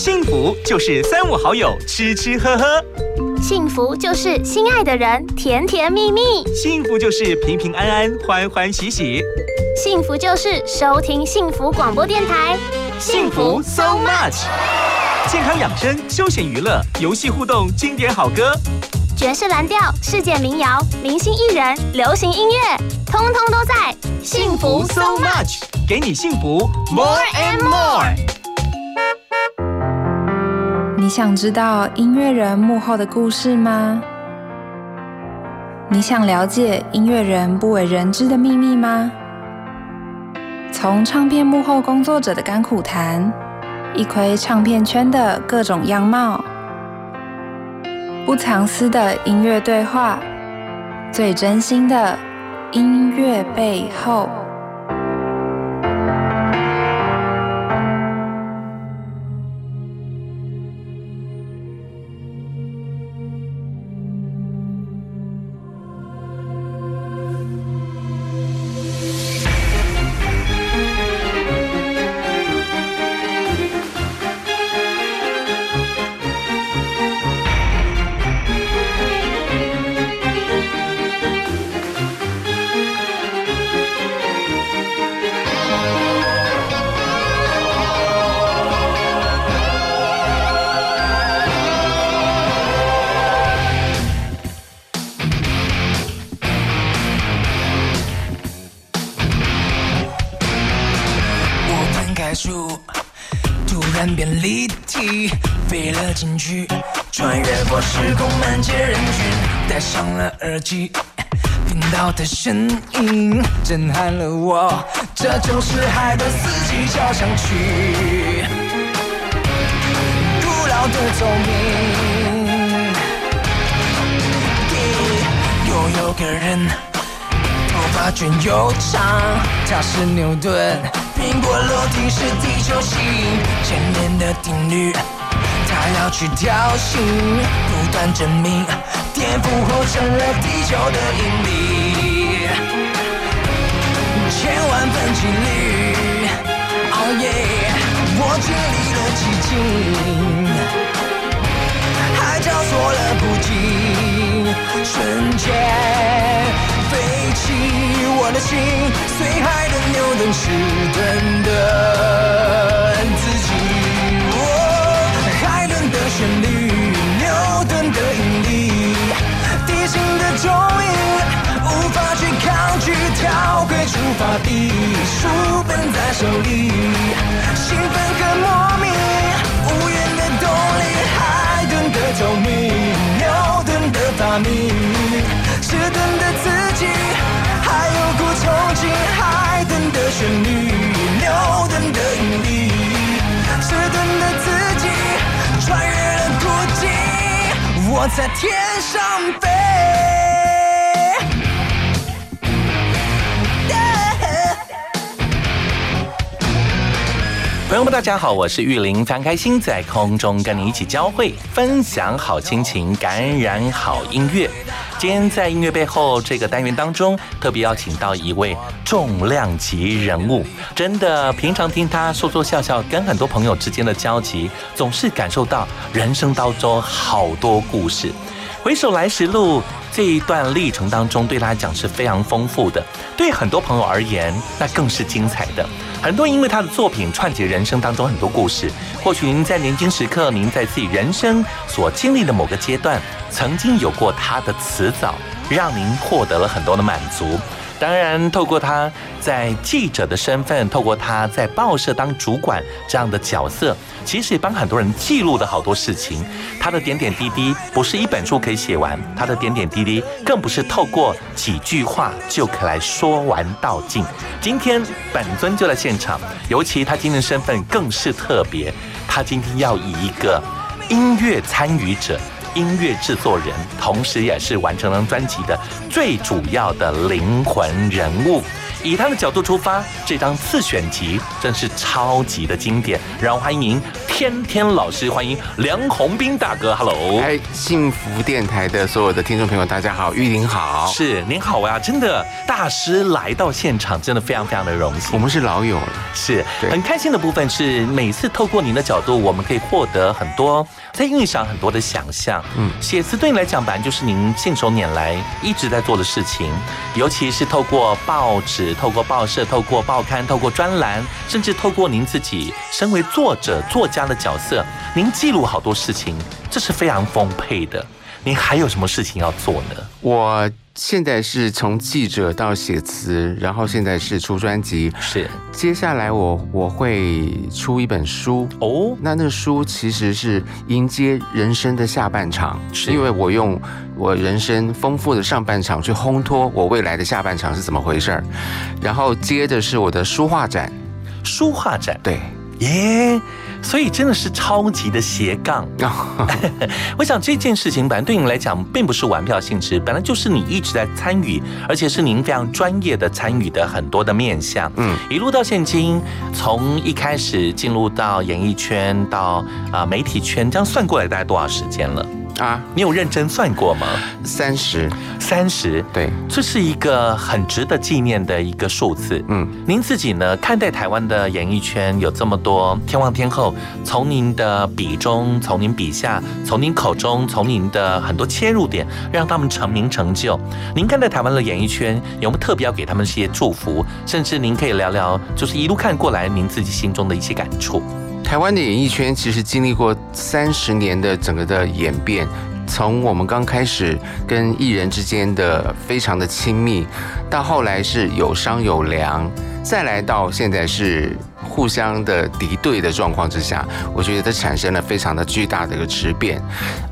幸福就是三五好友吃吃喝喝，幸福就是心爱的人甜甜蜜蜜，幸福就是平平安安欢欢喜喜，幸福就是收听幸福广播电台，幸福 so much。健康养生、休闲娱乐、游戏互动、经典好歌、爵士蓝调、世界民谣、明星艺人、流行音乐，通通都在。幸福 so much，给你幸福。More and more。你想知道音乐人幕后的故事吗？你想了解音乐人不为人知的秘密吗？从唱片幕后工作者的甘苦谈。一窥唱片圈的各种样貌，不藏私的音乐对话，最真心的音乐背后。听到的声音震撼了我，这就是海的四季交响曲，古老的奏鸣。又有个人，头发卷又长，他是牛顿，苹果落地是地球吸引千年的定律。他要去挑衅，不断证明，颠覆后成了地球的引力，千万分几率。Oh yeah，我经历了奇迹，海角错了不惊，瞬间飞起我的心，随海的牛顿是等等心的重力，无法去抗拒，跳回出发地，书本在手里，兴奋和莫名，无言的动力，海顿的透明，牛顿的发明，迟钝的自己，还有股憧憬，海顿的旋律，牛顿的引力，迟钝的自己。穿越了孤寂，我在天上飞。朋友们，大家好，我是玉林，非常开心在空中跟你一起交汇，分享好心情，感染好音乐。今天在音乐背后这个单元当中，特别邀请到一位重量级人物，真的平常听他说说笑笑，跟很多朋友之间的交集，总是感受到人生当中好多故事。回首来时路这一段历程当中，对他来讲是非常丰富的，对很多朋友而言，那更是精彩的。很多因为他的作品串起人生当中很多故事，或许您在年轻时刻，您在自己人生所经历的某个阶段，曾经有过他的词藻，让您获得了很多的满足。当然，透过他在记者的身份，透过他在报社当主管这样的角色，其实也帮很多人记录了好多事情。他的点点滴滴不是一本书可以写完，他的点点滴滴更不是透过几句话就可来说完道尽。今天本尊就在现场，尤其他今天的身份更是特别，他今天要以一个音乐参与者。音乐制作人，同时也是完成了专辑的最主要的灵魂人物。以他的角度出发，这张自选集真是超级的经典。然后欢迎天天老师，欢迎梁宏斌大哥，Hello。哎，幸福电台的所有的听众朋友，大家好，玉玲好，是您好呀，真的大师来到现场，真的非常非常的荣幸。我们是老友了，是很开心的部分是，每次透过您的角度，我们可以获得很多在音乐上很多的想象。嗯，写词对你来讲，本来就是您信手拈来一直在做的事情，尤其是透过报纸、透过报社、透过报刊、透过专栏，甚至透过您自己身为作者、作家的角色，您记录好多事情，这是非常丰沛的。您还有什么事情要做呢？我现在是从记者到写词，然后现在是出专辑，是。接下来我我会出一本书。哦，那那个书其实是迎接人生的下半场，是。因为我用我人生丰富的上半场去烘托我未来的下半场是怎么回事儿，然后接着是我的书画展，书画展。对，耶所以真的是超级的斜杠。我想这件事情本来对你来讲并不是玩票性质，本来就是你一直在参与，而且是您非常专业的参与的很多的面向。嗯，一路到现今，从一开始进入到演艺圈到啊、媒体圈，这样算过来大概多少时间了？啊，你有认真算过吗？三十，三十。对，这是一个很值得纪念的一个数字。嗯，您自己呢，看待台湾的演艺圈有这么多天王天后，从您的笔中，从您笔下，从您口中，从您的很多切入点，让他们成名成就。您看待台湾的演艺圈，有没有特别要给他们一些祝福？甚至您可以聊聊，就是一路看过来，您自己心中的一些感触。台湾的演艺圈其实经历过三十年的整个的演变，从我们刚开始跟艺人之间的非常的亲密，到后来是有商有量，再来到现在是互相的敌对的状况之下，我觉得它产生了非常的巨大的一个质变。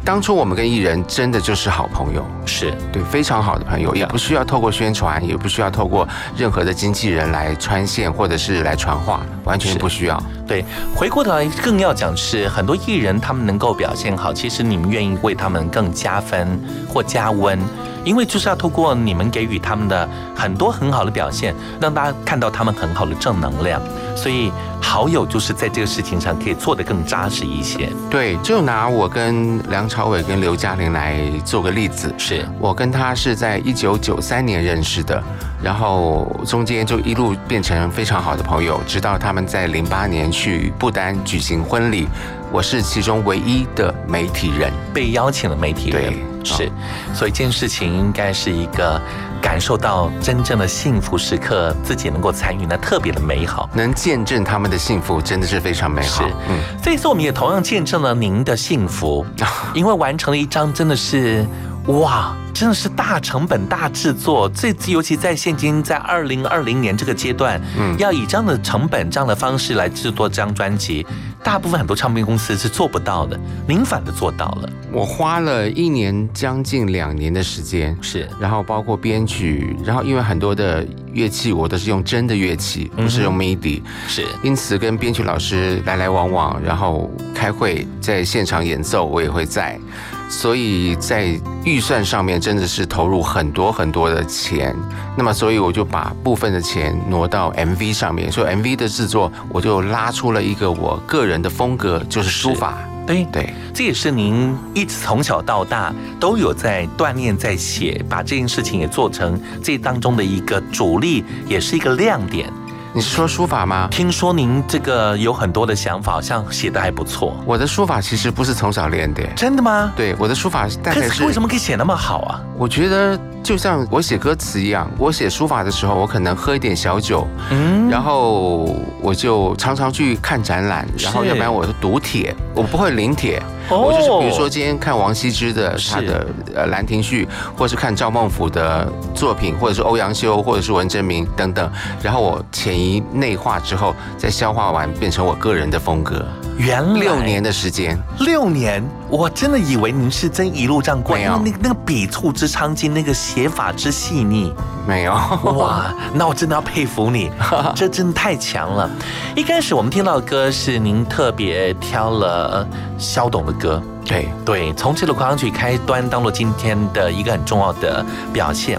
当初我们跟艺人真的就是好朋友，是对，非常好的朋友，也不需要透过宣传，也不需要透过任何的经纪人来穿线或者是来传话，完全不需要。对，回过头来更要讲是很多艺人他们能够表现好，其实你们愿意为他们更加分或加温，因为就是要透过你们给予他们的很多很好的表现，让大家看到他们很好的正能量。所以好友就是在这个事情上可以做得更扎实一些。对，就拿我跟梁朝伟跟刘嘉玲来做个例子。是我跟他是在一九九三年认识的，然后中间就一路变成非常好的朋友，直到他们在零八年去不丹举行婚礼，我是其中唯一的媒体人。被邀请的媒体人对是，所以这件事情应该是一个感受到真正的幸福时刻，自己能够参与，那特别的美好。能见证他们的幸福，真的是非常美好。是，嗯，这一次我们也同样见证了您的幸福，因为完成了一张真的是哇，真的是大成本、大制作。这次尤其在现今在二零二零年这个阶段，嗯，要以这样的成本、这样的方式来制作这张专辑，大部分很多唱片公司是做不到的，您反的做到了，我花了一年将近两年的时间，是。然后包括编曲，然后因为很多的乐器我都是用真的乐器，不是用 MIDI，、是。因此跟编曲老师来来往往，然后开会在现场演奏，我也会在，所以在预算上面真的是投入很多很多的钱。那么，所以我就把部分的钱挪到 MV 上面，所以 MV 的制作我就拉出了一个我个人的风格，就是书法。对对，这也是您一直从小到大都有在锻炼、在写，把这件事情也做成这当中的一个主力，也是一个亮点。你是说书法吗？听说您这个有很多的想法，好像写的还不错，我的书法其实不是从小练的，真的吗？对，我的书法大概是可是为什么可以写那么好啊？我觉得就像我写歌词一样，我写书法的时候，我可能喝一点小酒，嗯，然后我就常常去看展览，然后要不然我就读帖，我不会临帖。哦我就是比如说今天看王羲之的他的呃《兰亭序》，或是看赵孟俯的作品，或者是欧阳修，或者是文征明等等，然后我潜移内化之后，再消化完，变成我个人的风格。原来。六年的时间，六年我真的以为您是真一路这样过因为那个那个笔触之苍劲，那个写法之细腻，没有，哇，那我真的要佩服你，这真的太强了。一开始我们听到的歌是您特别挑了肖董的歌，对，对，从这首狂想曲开端，当做今天的一个很重要的表现。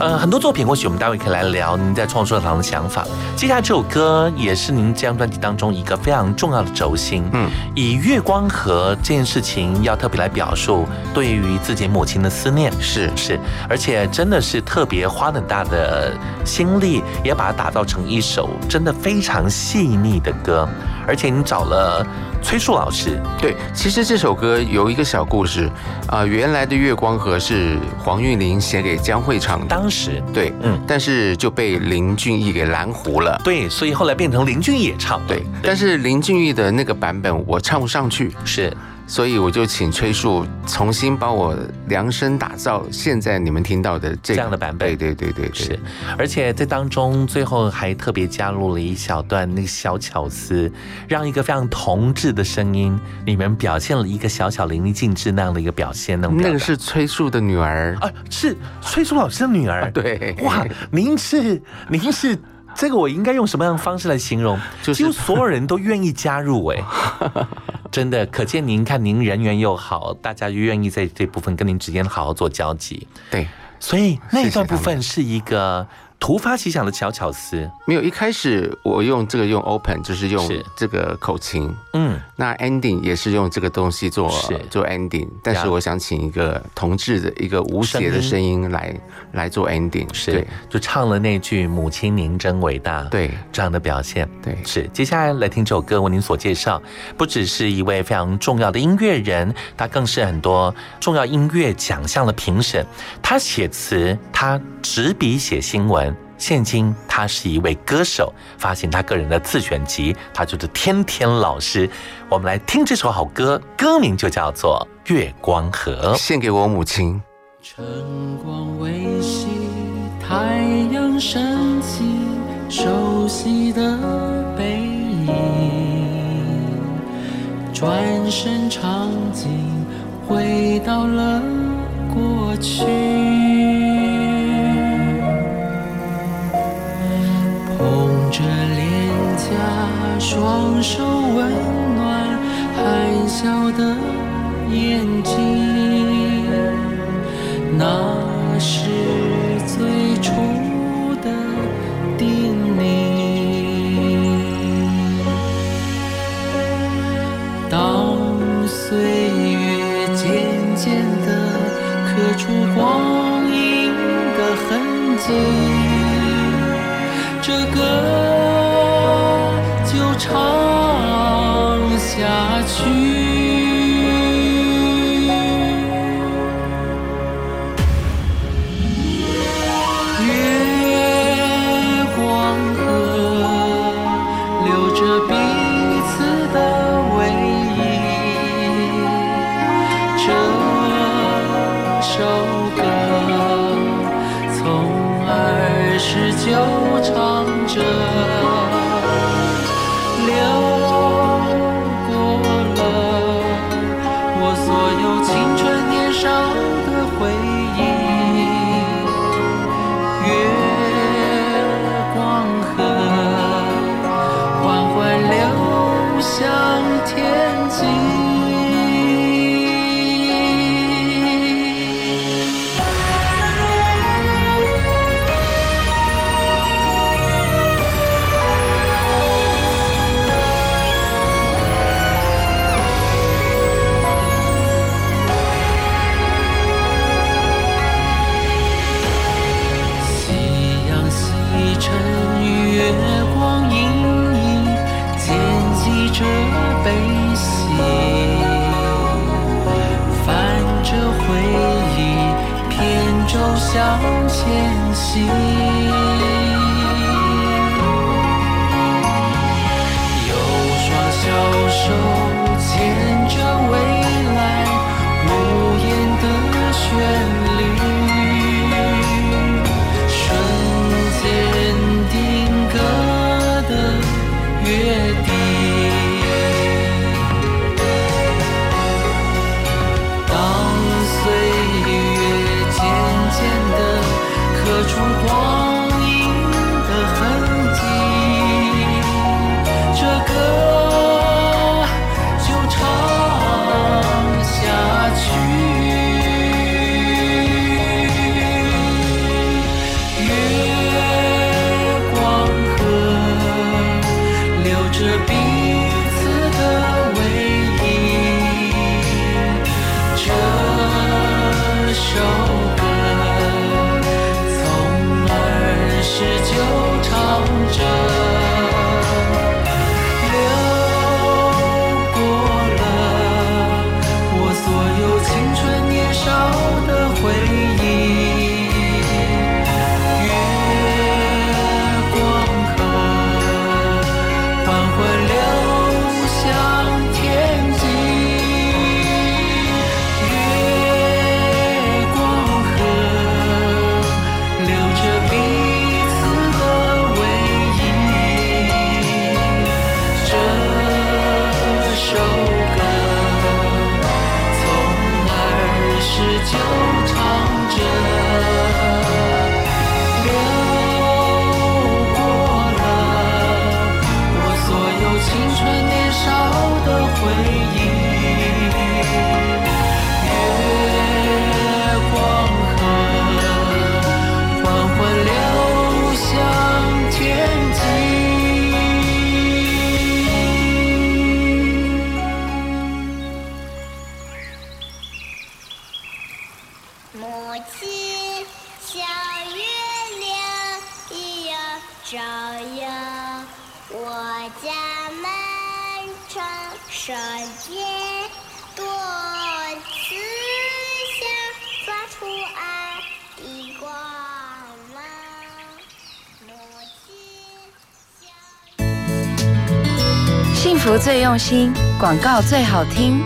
呃，很多作品或许我们待会可以来聊您在创作上的想法。接下来这首歌也是您这张专辑当中一个非常重要的轴心，嗯，以月光河这件事情要特别来表述对于自己母亲的思念，是是，而且真的是特别花很大的心力，也把它打造成一首真的非常细腻的歌。而且你找了崔树老师，对，其实这首歌有一个小故事，啊、原来的《月光河》是黄韵玲写给江蕙唱的，当时。对，嗯。嗯，但是就被林俊逸给拦糊了。对，所以后来变成林俊也唱了，对，但是林俊逸的那个版本我唱不上去，是所以我就请崔树重新帮我量身打造现在你们听到的这这样的版本。对对对对对，是，而且这当中最后还特别加入了一小段那个小巧思，让一个非常童稚的声音，里面表现了一个小小淋漓尽致那样的一个表现，那个是崔树的女儿，啊，是崔树老师的女儿，对。哇，您是您是。这个我应该用什么样的方式来形容？就是几乎所有人都愿意加入、哎，真的，可见您看您人缘又好，大家就愿意在这部分跟您之间好好做交集。对，所以那一段部分是一个突发奇想的小巧思，没有一开始我用这个用 open 就是用这个口琴，嗯，那 ending 也是用这个东西做做 ending，但是我想请一个同志的一个无邪的声音来来做 ending，是。对，就唱了那句“母亲您真伟大”，对。这样的表现。对。是，接下来来听这首歌，为您所介绍，不只是一位非常重要的音乐人，他更是很多重要音乐奖项的评审。他写词，他执笔写新闻。现今他是一位歌手，发行他个人的自选集，他就是天天老师。我们来听这首好歌，歌名就叫做《月光河》。献给我母亲。晨光微曦，太阳升起，熟悉的背影，转身场景回到了过去。着脸颊，双手温暖含笑的眼睛。那是最初的叮咛。当岁月渐渐地刻出光阴的痕迹，这歌最用心，广告最好听。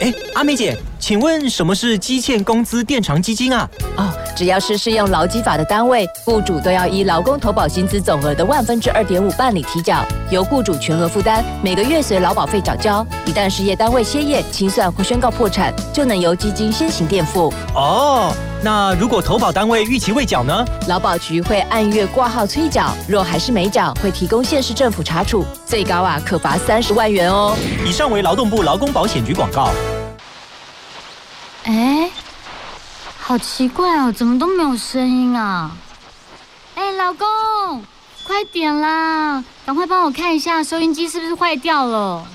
哎，阿美姐，请问什么是基欠工资垫偿基金啊？哦，只要是适用劳基法的单位，雇主都要依劳工投保薪资总额的万分之二点五办理提缴，由雇主全额负担，每个月随劳保费缴交。一旦事业单位歇业、清算或宣告破产，就能由基金先行垫付。哦，那如果投保单位逾期未缴呢？劳保局会按月挂号催缴，若还是没缴，会提供县市政府查处，最高啊可罚三十万元哦。以上为劳动部劳工保险局广告。哎，好奇怪哦，怎么都没有声音啊？哎，老公，快点啦，赶快帮我看一下收音机是不是坏掉了。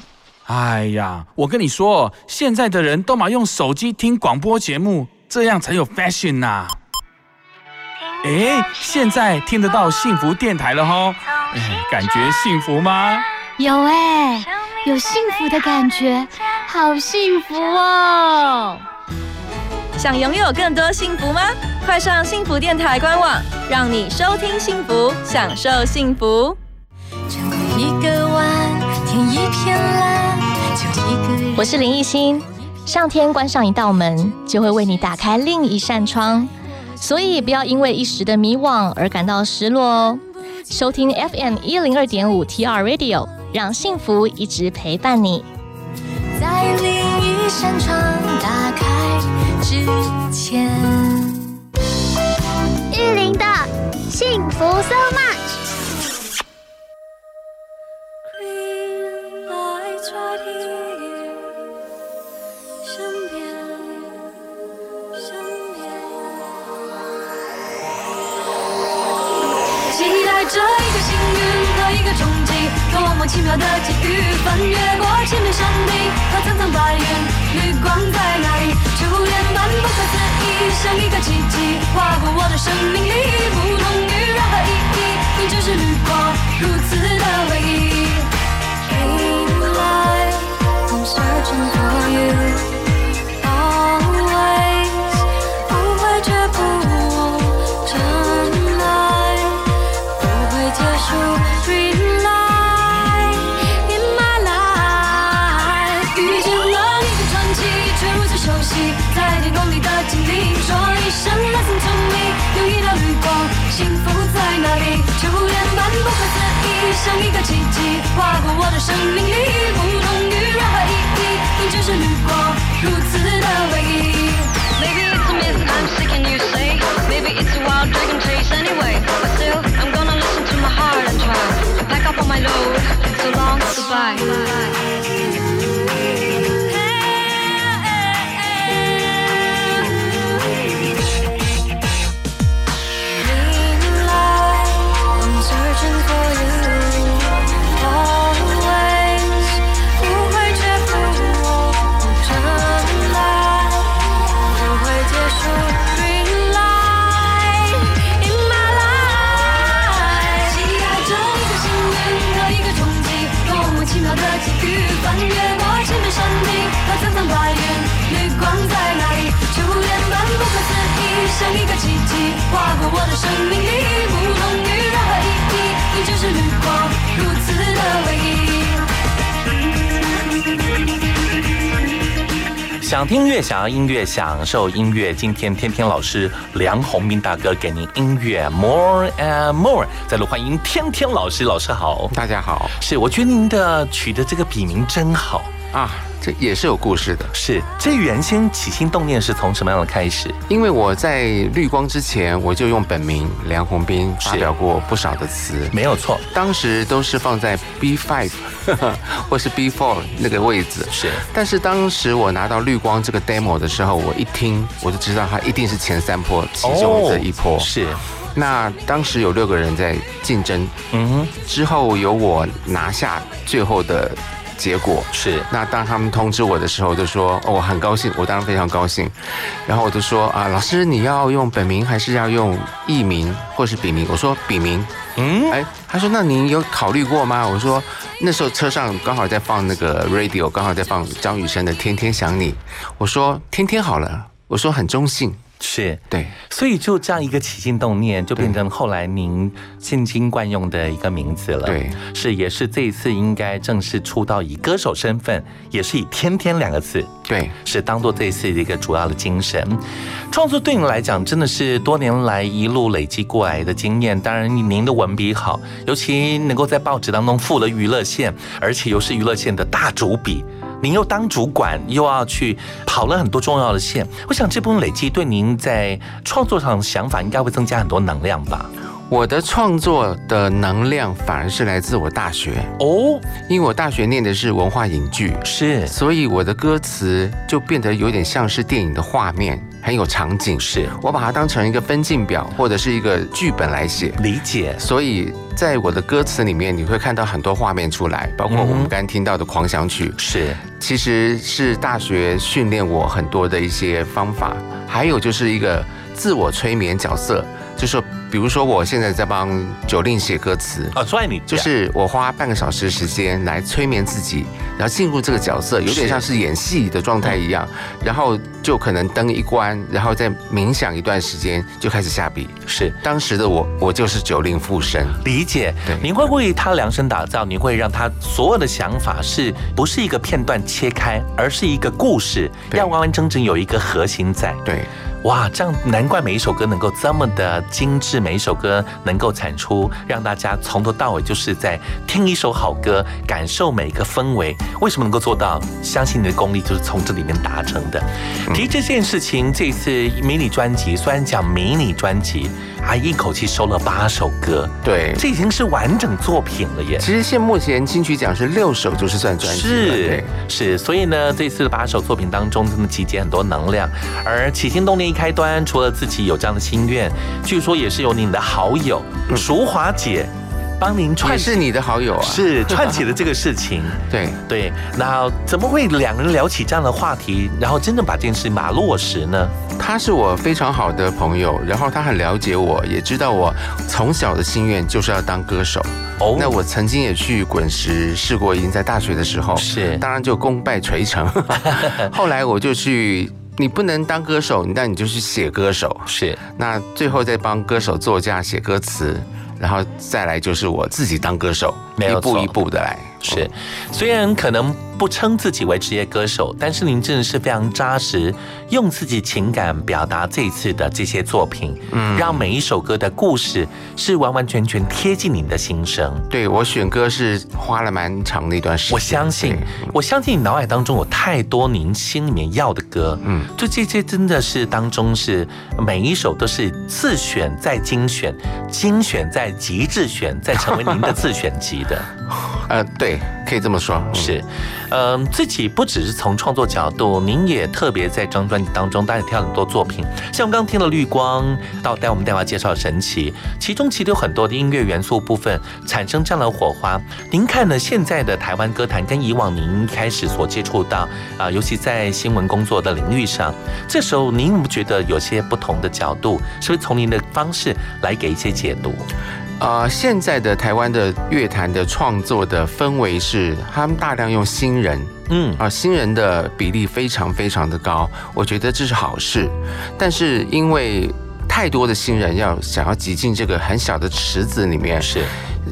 哎呀，我跟你说，现在的人都嘛用手机听广播节目，这样才有 fashion 呐、哎，现在听得到幸福电台了吼，哎，感觉幸福吗？有哎，有幸福的感觉，好幸福哦！想拥有更多幸福吗？快上幸福电台官网，让你收听幸福，享受幸福。一个弯，天一片蓝，就一个人。我是林艺欣，上天关上一道门，就会为你打开另一扇窗，所以不要因为一时的迷惘而感到失落哦。收听 FM 一零二点五 TR Radio，让幸福一直陪伴你。在另一扇窗打开之前，玉林的幸福 so much。Green lights right here，身边，身边。期待着一个幸运和一个冲击，多么奇妙的际遇！翻越过千面山顶和层层白云，绿光在哪里？我的生命里，不同于任何意义，你就是绿光，如此过我的生命里，不同于任何意义，你就是绿光，如此的唯一。Maybe it's a myth I'm sick and you say Maybe it's a wild dragon chase anyway But still, I'm gonna listen to my heart and try To pack up all my load So long, goodbye 想听乐，想要音乐，享受音乐。今天天天老师梁宏斌大哥给您音乐 more and more。再度欢迎天天老师，老师好，大家好。是，我觉得您的取的这个笔名真好啊，这也是有故事的。是，这原先起心动念是从什么样的开始？因为我在绿光之前，我就用本名梁鸿斌发表过不少的词，没有错。当时都是放在 B five 或是 B four 那个位置。是，但是当时我拿到绿光这个 demo 的时候，我一听我就知道它一定是前三波其中的一波。哦、是。那当时有六个人在竞争，嗯哼，之后由我拿下最后的结果。是，那当他们通知我的时候，我就说哦，我很高兴，我当然非常高兴。然后我就说啊，老师你要用本名还是要用艺名或是笔名？我说笔名。嗯，哎，他说那您有考虑过吗？我说那时候车上刚好在放那个 radio，刚好在放张雨生的《天天想你》。我说天天好了，我说很中性。是对，所以就这样一个起心动念，就变成后来您现今惯用的一个名字了。对，是也是这一次应该正式出道，以歌手身份，也是以“天天”两个字，对，是当做这一次的一个主要的精神。创作对你来讲，真的是多年来一路累积过来的经验。当然，您的文笔好，尤其能够在报纸当中附了娱乐线，而且又是娱乐线的大主笔。您又当主管，又要去跑了很多重要的线，我想这部分累积对您在创作上的想法应该会增加很多能量吧。我的创作的能量反而是来自我大学。哦，因为我大学念的是文化影剧，是，所以我的歌词就变得有点像是电影的画面，很有场景。是。我把它当成一个分镜表或者是一个剧本来写，理解。所以在我的歌词里面，你会看到很多画面出来，包括我们刚刚听到的狂想曲，是，其实是大学训练我很多的一些方法，还有就是一个自我催眠角色，就是。比如说，我现在在帮九令写歌词啊，所以你就是我花半个小时时间来催眠自己，然后进入这个角色，有点像是演戏的状态一样，然后就可能灯一关，然后再冥想一段时间，就开始下笔。是当时的我，我就是九令附身。理解，对，您会为他量身打造，你会让他所有的想法是不是一个片段切开，而是一个故事，要完完整整有一个核心在。对。哇，这样难怪每一首歌能够这么的精致，每一首歌能够产出让大家从头到尾就是在听一首好歌，感受每一个氛围。为什么能够做到？相信你的功力就是从这里面达成的。提这件事情，这次迷你专辑虽然讲迷你专辑，啊，一口气收了八首歌，对，这已经是完整作品了耶。其实现目前金曲奖是六首，就是算专辑是是，所以呢，这次的八首作品当中，真的集结很多能量，而起心动念。一开端，除了自己有这样的心愿，据说也是由您的好友淑华姐帮您串，是你的好友啊，是串起了这个事情。对对，那怎么会两人聊起这样的话题，然后真正把这件事把落实呢？他是我非常好的朋友，然后他很了解我，也知道我从小的心愿就是要当歌手。哦，那我曾经也去滚石试过音，在大学的时候是，当然就功败垂成。后来我就去。你不能当歌手，那你就去写歌手。是，那最后再帮歌手作家写歌词，然后再来就是我自己当歌手，一步一步的来。是，虽然可能不称自己为职业歌手，但是您真的是非常扎实，用自己情感表达这次的这些作品，嗯，让每一首歌的故事是完完全全贴近您的心声。对我选歌是花了蛮长的一段时间。我相信，我相信你脑海当中有太多您心里面要的歌，嗯，就这些真的是当中是每一首都是自选再精选，精选再极致选，再成为您的自选集的。呃，对，可以这么说，是，嗯，自己不只是从创作角度，您也特别在这张专辑当中，大家挑很多作品，像我们刚听了《绿光》，到带我们带娃介绍《神奇》，其中其实有很多的音乐元素部分产生这样的火花。您看呢？现在的台湾歌坛跟以往您开始所接触到啊，尤其在新闻工作的领域上，这时候您觉得有些不同的角度，是不是从您的方式来给一些解读？呃，现在的台湾的乐坛的创作的氛围是，他们大量用新人，嗯啊，新人的比例非常非常的高，我觉得这是好事。但是因为太多的新人要想要挤进这个很小的池子里面，是。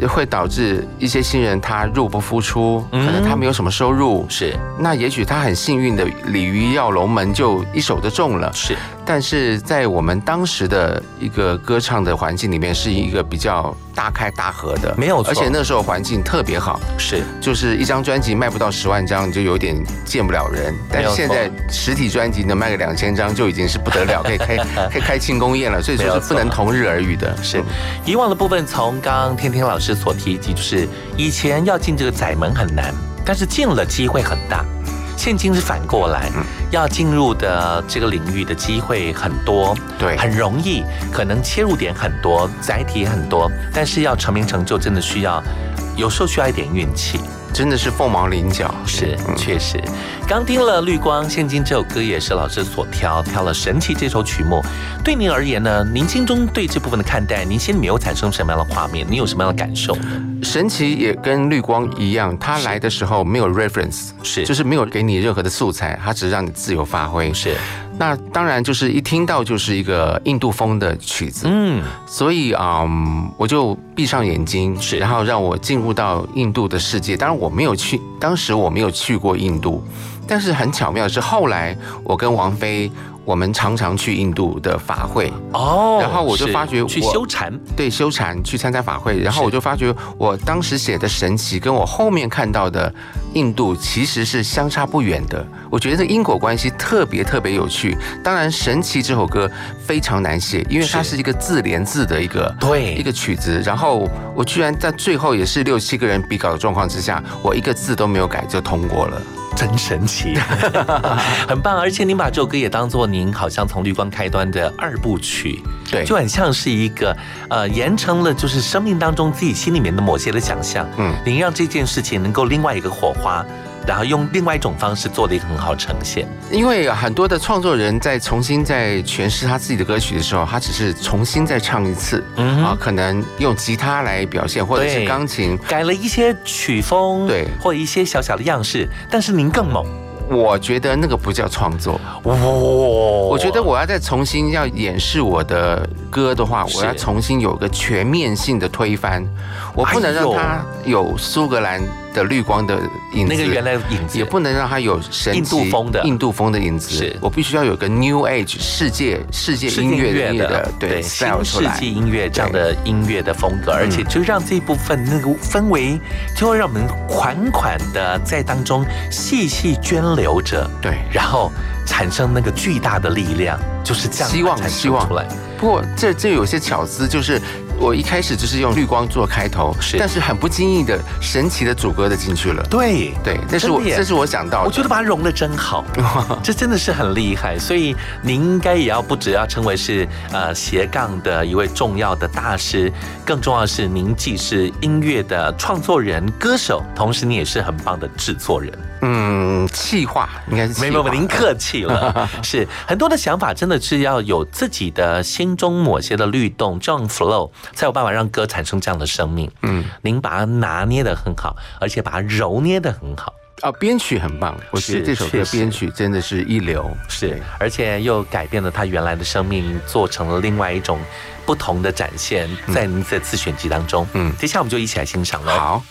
会导致一些新人他入不敷出，可能他没有什么收入，是。那也许他很幸运的鲤鱼跃龙门就一手就中了，是。但是在我们当时的一个歌唱的环境里面，是一个比较大开大合的，没有错。而且那时候环境特别好，是。就是一张专辑卖不到十万张，就有点见不了人。但是现在实体专辑能卖个两千张就已经是不得了，可以开 可以开庆功宴了。所以说是不能同日而语的。是。以往的部分，从刚刚天天老师。所提及，就是以前要进这个窄门很难，但是进了机会很大。现今是反过来，要进入的这个领域的机会很多，对，很容易，可能切入点很多，载体很多，但是要成名成就，真的需要有时候需要一点运气。真的是凤毛麟角。是，确实。刚听了《绿光现今》这首歌，也是老师所挑，挑了《神奇》这首曲目。对您而言呢？您心中对这部分的看待，您心里面有产生什么样的画面？你有什么样的感受呢？神奇也跟绿光一样，它来的时候没有 reference，是就是没有给你任何的素材，它只是让你自由发挥。是，那当然就是一听到就是一个印度风的曲子，嗯，所以嗯，我就闭上眼睛，是。然后让我进入到印度的世界。当然我没有去，当时我没有去过印度，但是很巧妙的是，后来我跟王菲。我们常常去印度的法会哦，然后我就发觉我去修禅，对修禅去参加法会，然后我就发觉我当时写的神奇跟我后面看到的印度其实是相差不远的。我觉得这因果关系特别特别有趣。当然，《神奇》这首歌非常难写，因为它是一个自连字的一个对一个曲子。然后我居然在最后也是六七个人比稿的状况之下，我一个字都没有改就通过了。真神奇，很棒！而且您把这首歌也当做您好像从绿光开端的二部曲，对，就很像是一个呃，延承了就是生命当中自己心里面的某些的想象，嗯，您让这件事情能够另外一个火花。然后用另外一种方式做了一个很好呈现，因为很多的创作人在重新在诠释他自己的歌曲的时候，他只是重新再唱一次，嗯啊，可能用吉他来表现，或者是钢琴。改了一些曲风，对，或一些小小的样式，但是您更猛。我觉得那个不叫创作，哇！我觉得我要再重新要演示我的歌的话，我要重新有个全面性的推翻，我不能让它有苏格兰的绿光的影子，那个原来影子，也不能让它有神印度风的。印度风的影子，是。我必须要有个 New Age 世界世界音乐的对新世纪音乐这样的音乐的风格，而且就让这一部分那个氛围，就会让我们款款的在当中细细涓。流着，对，然后产生那个巨大的力量，就是这样希望希望。出来。不过这这有些巧思，就是我一开始就是用绿光做开头，是，但是很不经意的神奇的主歌的进去了。对对，这是我这是我想到的，我觉得把它融的真好，这真的是很厉害。所以您应该也要不只要称为是呃斜杠的一位重要的大师，更重要的是您既是音乐的创作人、歌手，同时你也是很棒的制作人。嗯，气话应该是没没没，您客气了。是很多的想法，真的是要有自己的心中某些的律动，这样 flow 才有办法让歌产生这样的生命。嗯，您把它拿捏的很好，而且把它揉捏的很好。啊，编曲很棒，我觉得这首歌编曲真的是一流。是，而且又改变了他原来的生命，做成了另外一种不同的展现，在您的自选集当中。嗯，接下来我们就一起来欣赏了。好。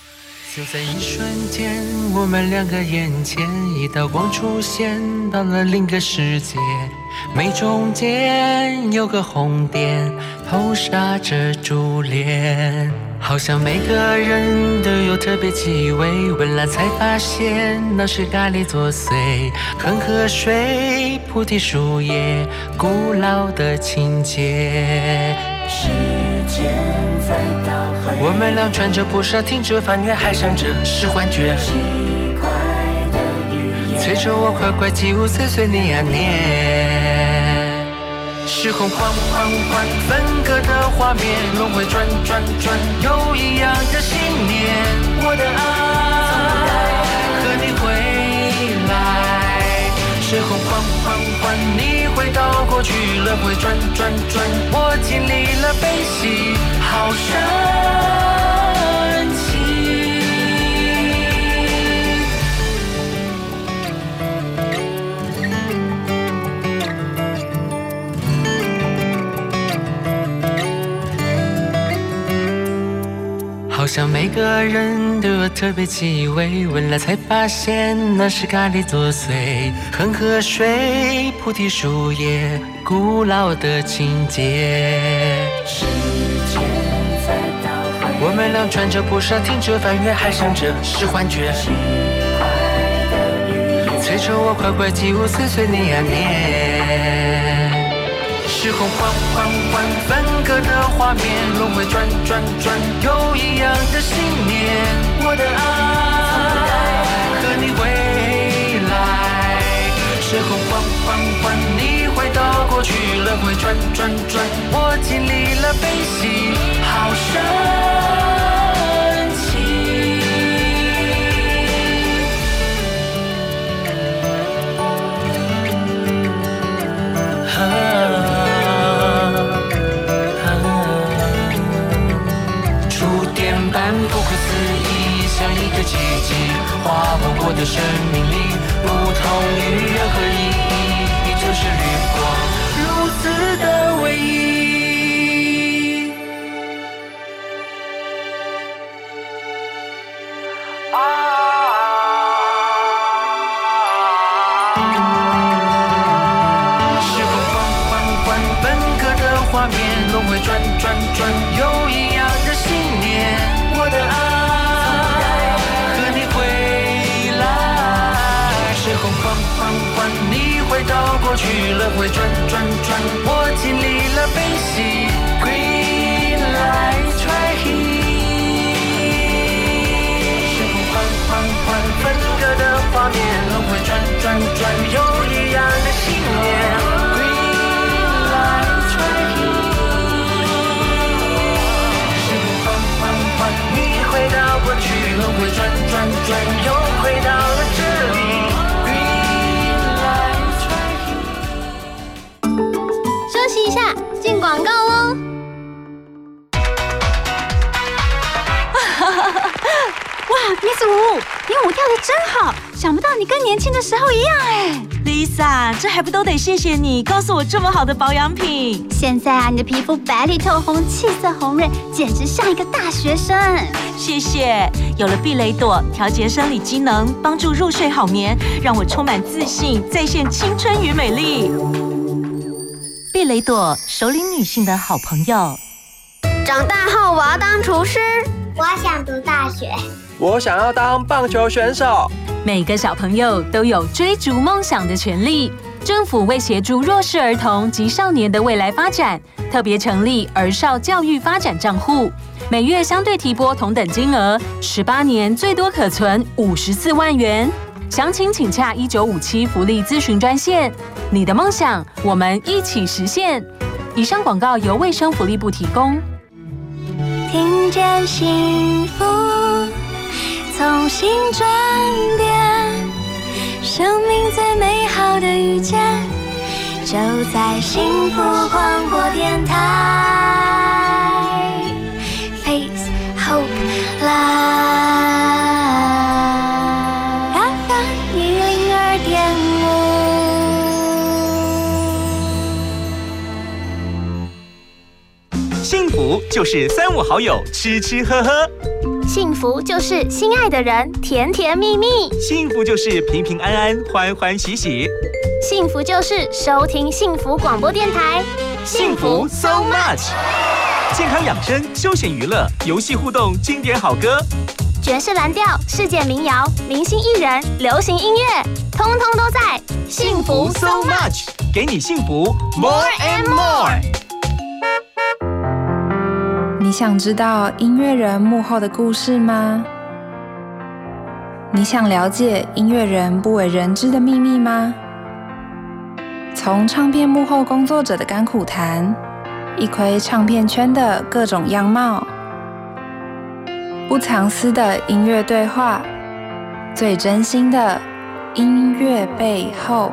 就在一瞬间，我们两个眼前一道光出现，到了另一个世界。眉中间有个红点，投射着珠帘。好像每个人都有特别气味，闻了才发现那是咖喱作祟。恒河水、菩提树叶，古老的情节。时间在倒，我们俩穿着不舍，听着翻越，还想着是幻觉。奇怪的，催着我快快起舞，碎碎念啊念。时空缓缓缓，分割的画面，轮回转转转，有一样的信念。我的爱，时空缓缓缓，你回到过去，轮回转转转，我经历了悲喜，好像好像每个人都有特别气味，闻了才发现那是咖喱作祟。恒河水、菩提树叶，古老的情节。时间在倒回，我们俩穿着布纱，听着翻越，还想着是幻觉。奇怪的语言，催着我快快起舞，碎碎念啊念。时空缓缓缓，分割的画面，轮回转转转，有一样的信念。我的爱，和你未来。时空缓缓缓，你回到过去，轮回转转转，我经历了悲喜，好深谢谢你告诉我这么好的保养品？现在啊，你的皮肤白里透红，气色红润，简直像一个大学生。谢谢，有了碧蕾朵调节生理机能，帮助入睡好眠，让我充满自信，再现青春与美丽。碧蕾朵，首领女性的好朋友。长大后我要当厨师，我想读大学。我想要当棒球选手。每个小朋友都有追逐梦想的权利。政府为协助弱势儿童及少年的未来发展，特别成立儿少教育发展账户，每月相对提拨同等金额，十八年最多可存五十四万元。详情请洽一九五七福利咨询专线。你的梦想，我们一起实现。以上广告由卫生福利部提供。听见幸福，从心转变，生命最美好的遇见，就在幸福广播电台。Face Hope Live FM 一零二点幸福就是三五好友吃吃喝喝，幸福就是心爱的人甜甜蜜蜜，幸福就是平平安安欢欢喜喜，幸福就是收听幸福广播电台。幸福 so much。健康养生、休闲娱乐、游戏互动、经典好歌，爵士蓝调、世界民谣、明星艺人、流行音乐，通通都在幸福 so much，给你幸福 more and more。想知道音乐人幕后的故事吗？你想了解音乐人不为人知的秘密吗？从唱片幕后工作者的甘苦谈，一窥唱片圈的各种样貌，不藏私的音乐对话，最真心的音乐背后。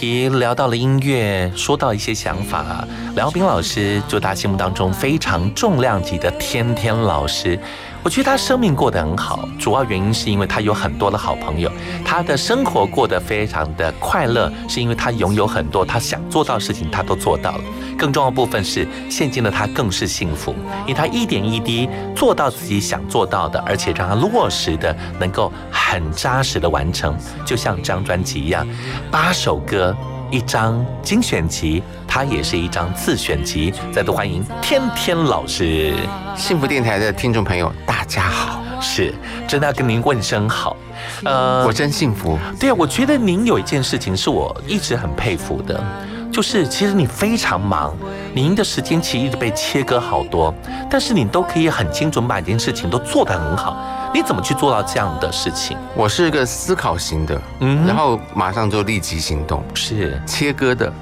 题，聊到了音乐，说到一些想法。姚斌老师就他心目当中非常重量级的天天老师，我觉得他生命过得很好，主要原因是因为他有很多的好朋友，他的生活过得非常的快乐，是因为他拥有很多他想做到的事情，他都做到了。更重要的部分是，现今的他更是幸福，因为他一点一滴做到自己想做到的，而且让他落实的能够很扎实的完成，就像这张专辑一样，八首歌。一张精选集，它也是一张自选集。再度欢迎天天老师，幸福电台的听众朋友，大家好，是真的要跟您问声好。呃，我真幸福。对啊，我觉得您有一件事情是我一直很佩服的，就是其实你非常忙，您的时间其实一直被切割好多，但是你都可以很精准把一件事情都做得很好。你怎么去做到这样的事情？我是一个思考型的，嗯，然后马上就立即行动，是切割的。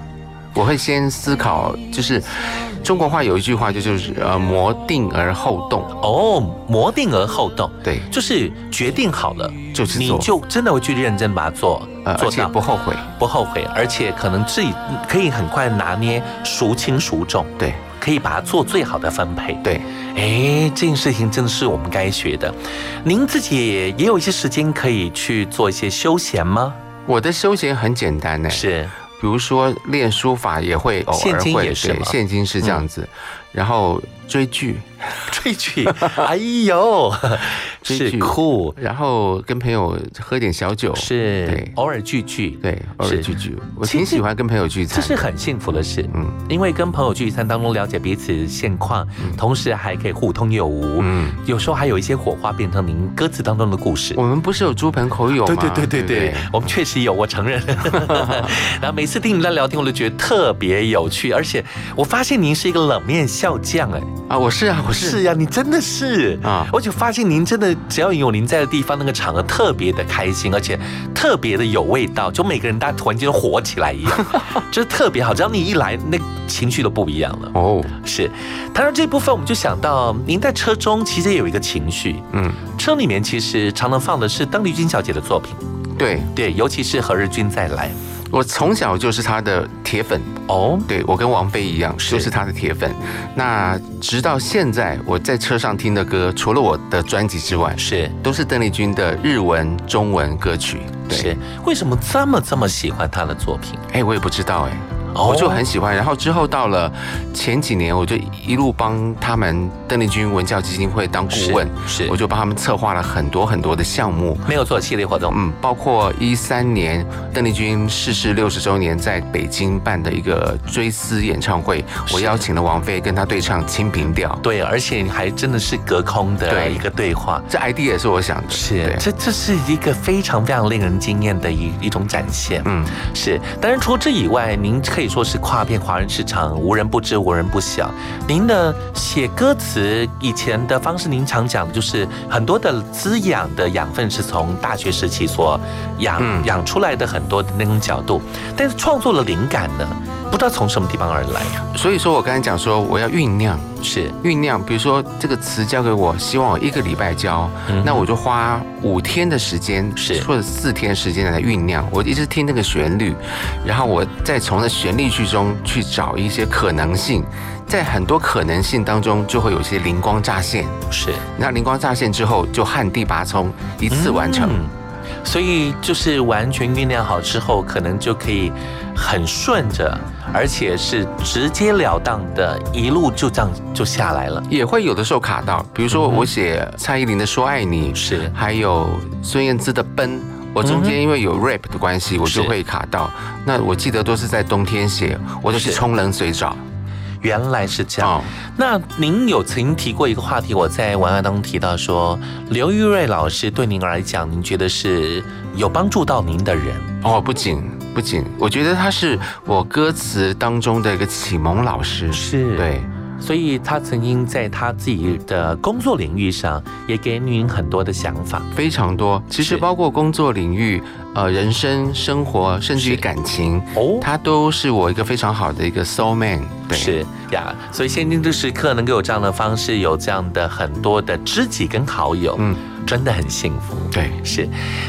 我会先思考，就是中国话有一句话，就就是呃，谋定而后动。哦，谋定而后动，对，就是决定好了，就是你就真的会去认真把它做，呃，做到。不后悔，不后悔，而且可能自己可以很快拿捏孰轻孰重，对，可以把它做最好的分配，对。哎，这件事情真的是我们该学的。您自己也有一些时间可以去做一些休闲吗？我的休闲很简单呢，是，比如说练书法也会，偶尔会，也是，现金是这样子，然后追剧，追剧，哎呦，是酷，然后跟朋友喝点小酒，是，对，偶尔聚聚，对，偶尔聚聚，我挺喜欢跟朋友聚餐，这是很幸福的事，嗯，因为跟朋友聚餐当中了解彼此现况，同时还可以互通有无，嗯，有时候还有一些火花变成您歌词当中的故事。我们不是有猪朋狗友吗？对对对对对，我们确实有，我承认。然后每次听你们在聊天，我都觉得特别有趣，而且我发现您是一个冷面笑匠，哎，啊，我是啊，我是。呀，你真的是。啊，我就发现您真的只要有您在的地方，那个场合特别的开心，而且特别的有味道，就每个人大家突然间火起来一样，就是特别好。只要你一来，那情绪都不一样了。哦，是。谈到这部分，我们就想到您在车中其实也有一个情绪，嗯，车里面其实常常放的是邓丽君小姐的作品，对。对，尤其是《何日君再来》。我从小就是他的铁粉哦，对我跟王菲一样，都是他的铁粉。那直到现在，我在车上听的歌，除了我的专辑之外，是都是邓丽君的日文、中文歌曲。是为什么这么这么喜欢她的作品？哎，我也不知道哎。我就很喜欢，然后之后到了前几年，我就一路帮他们邓丽君文教基金会当顾问，是，我就帮他们策划了很多很多的项目，没有做系列活动，嗯，包括一三年邓丽君逝世六十周年在北京办的一个追思演唱会，我邀请了王菲跟她对唱《清平调》，对，而且还真的是隔空的一个对话，这 ID 也是我想的，是，这这是一个非常非常令人惊艳的一一种展现，嗯，是，当然除了这以外，您可以。说是跨遍华人市场，无人不知，无人不晓。您的写歌词以前的方式，您常讲的就是很多的滋养的养分是从大学时期所养养出来的很多的那种角度，但是创作的灵感呢，不知道从什么地方而来。所以说我刚才讲说我要酝酿，是酝酿。比如说这个词交给我，希望我一个礼拜交，那我就花五天的时间，是或者四天时间来酝酿。我一直听那个旋律，然后我再从那旋律剧中去找一些可能性，在很多可能性当中，就会有些灵光乍现。是，那灵光乍现之后，就旱地拔葱，一次完成。所以就是完全酝酿好之后，可能就可以很顺着，而且是直截了当的，一路就这样就下来了。也会有的时候卡到，比如说我写蔡依林的《说爱你》，是，还有孙燕姿的《奔》。我中嗯间因为有 rap 的关系，我就会卡到。那我记得都是在冬天写，我都是是冲冷水澡。原来是这样。哦那您有曾经提过一个话题，我在文案当中提到说，刘玉瑞老师对您来讲，您觉得是有帮助到您的人？哦，不仅不仅，我觉得他是我歌词当中的一个启蒙老师。是对。所以他曾经在他自己的工作领域上，也给您很多的想法。非常多，其实包括工作领域、呃人生、生活，甚至于感情，哦，他都是我一个非常好的一个 soul man。对，是呀，所以现今的时刻能够有这样的方式，有这样的很多的知己跟好友，嗯，真的很幸福。对，是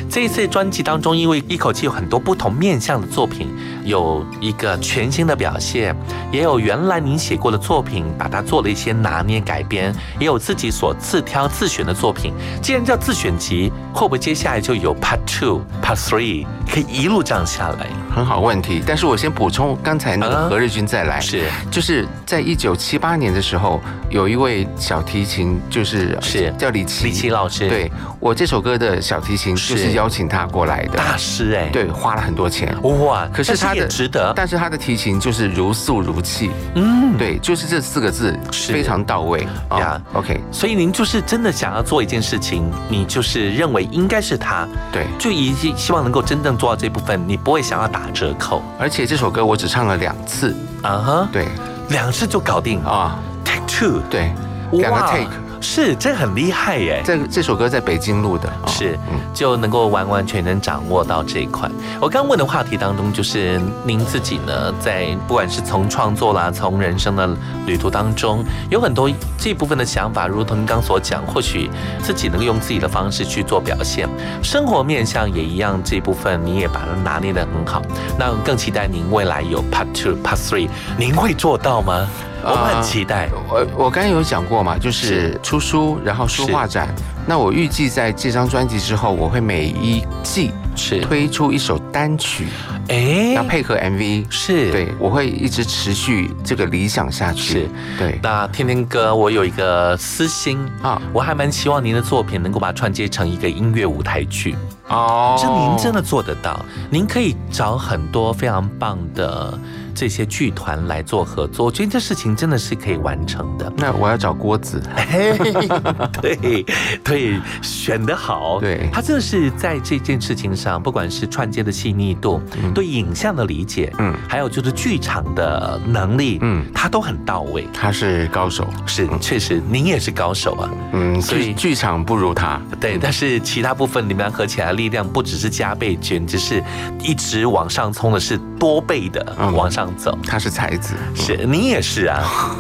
这一次专辑当中，因为一口气有很多不同面向的作品，有一个全新的表现，也有原来您写过的作品，把它做了一些拿捏改编，也有自己所自挑自选的作品。既然叫自选集，会不会接下来就有 Part Two、Part Three，可以一路这样下来？很好问题，但是我先补充刚才那啊个何日君再来，是。就是在一九七八年的时候，有一位小提琴，就是是。叫李琦。李琦老师。对我这首歌的小提琴就是是邀请他过来的。大师哎，对，花了很多钱。哇，可是他的值得，但是他的提琴就是如素如气，嗯，对，就是这四个字是。非常到位。啊呀。OK，所以您就是真的想要做一件事情，你就是认为应该是他，对，就一希望能够真正做到这部分，你不会想要打折扣。而且这首歌我只唱了两次，啊哈，对。两次就搞定。啊，，take two，对，两个哇 take。是这很厉害耶，这这首歌在北京录的，哦是就能够完完全全掌握到这一块。我刚问的话题当中，就是您自己呢，在不管是从创作啦，从人生的旅途当中，有很多这部分的想法，如同您刚所讲，或许自己能用自己的方式去做表现。生活面向也一样，这部分你也把它拿捏得很好。那更期待您未来有 Part Two、Part Three，您会做到吗？我们很期待。我我刚才有讲过嘛，就是出书，然后书画展。那我预计在这张专辑之后，我会每一季是推出一首单曲，哎，要配合 MV，是对，我会一直持续这个理想下去。是，对。那天天哥，我有一个私心啊，我还蛮希望您的作品能够把它串接成一个音乐舞台剧。哦，这您真的做得到？您可以找很多非常棒的这些剧团来做合作，我觉得这事情真的是可以完成的。那我要找郭子，嘿 对对，选得好。对他真的是在这件事情上，不管是串接的细腻度，对影像的理解，嗯，还有就是剧场的能力，嗯，他都很到位。他是高手，是确实，您也是高手啊。嗯，所以剧剧场不如他。对，但是其他部分你们合起来力量不只是加倍，简直是一直往上冲的，是多倍的往上走。他是才子，是你也是啊。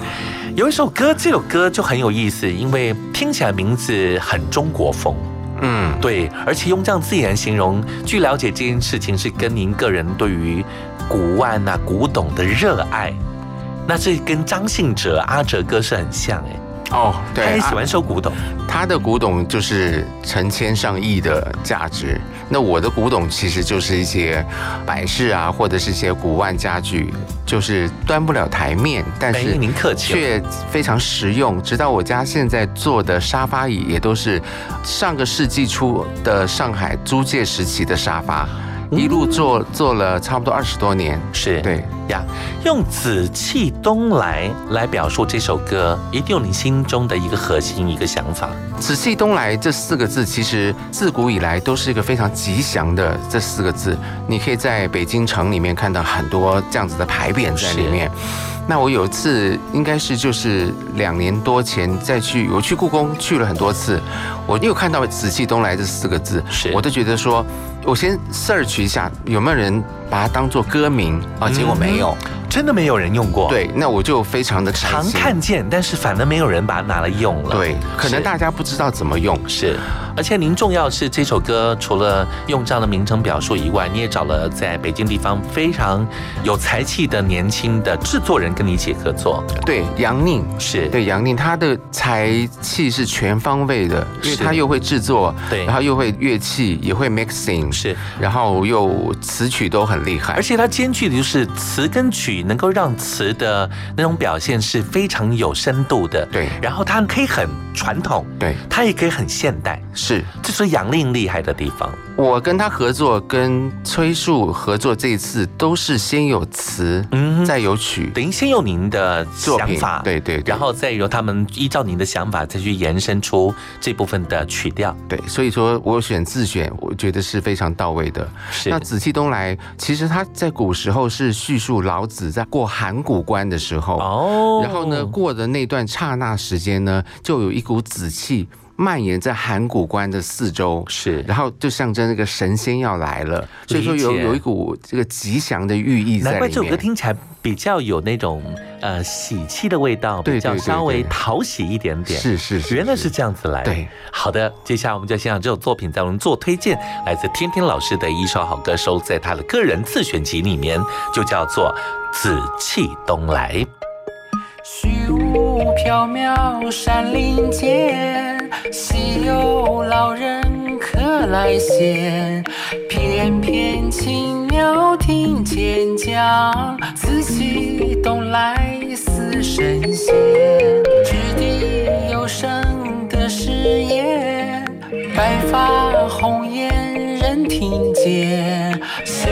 有一首歌，这首歌就很有意思，因为听起来名字很中国风。嗯，对，而且用这样字眼形容，据了解这件事情是跟您个人对于古玩啊、古董的热爱，那这跟张信哲阿哲哥是很像哎。哦，对，他也喜欢收古董，他的古董就是成千上亿的价值。那我的古董其实就是一些摆饰啊，或者是一些古玩家具，就是端不了台面，但是哎您客气了却非常实用。直到我家现在做的沙发椅，也都是上个世纪初的上海租界时期的沙发。一路做做了差不多二十多年，是对呀。用“紫气东来”来表述这首歌，一定有你心中的一个核心、一个想法。紫气东来这四个字，其实自古以来都是一个非常吉祥的这四个字。你可以在北京城里面看到很多这样子的牌匾在里面。那我有一次，应该是就是两年多前再去，我去故宫去了很多次，我又看到“紫气东来”这四个字，是我都觉得说，我先 search 一下有没有人把它当做歌名啊，结果没有。真的没有人用过。对，那我就非常的常看见，但是反而没有人把它拿来用了。对，可能大家不知道怎么用。是，而且您重要是这首歌除了用这样的名称表述以外，你也找了在北京地方非常有才气的年轻的制作人跟你一起合作。对，杨宁。是。对杨宁，他的才气是全方位的，因为他又会制作，对。然后又会乐器，也会 mixing，是，然后又词曲都很厉害，而且他兼具的就是词跟曲曲能够让词的那种表现是非常有深度的，对，然后它可以很传统，对，它也可以很现代，是，这是杨令厉害的地方。我跟他合作，跟崔树合作这一次都是先有词，嗯，再有曲，等于先有您的想法，对对，然后再由他们依照您的想法再去延伸出这部分的曲调，对，所以说我选自选，我觉得是非常到位的。是。那紫气东来，其实他在古时候是叙述老子在过函谷关的时候，哦，然后呢过的那段刹那时间呢，就有一股紫气。蔓延在函谷关的四周，是，然后就象征那个神仙要来了，所以说有有一股这个吉祥的寓意在里面。难怪这首歌听起来比较有那种呃喜气的味道，比较稍微讨喜一点点。是是是，原来是这样子来。对，好的，接下来我们就欣赏这首作品，在我们做推荐，来自天天老师的一首好歌，收在他的个人自选集里面，就叫做《紫气东来》。虚无缥缈山林间，稀有老人客来闲。翩翩青鸟听见讲，紫气东来似神仙。掷地有声的誓言，白发红颜人听见，修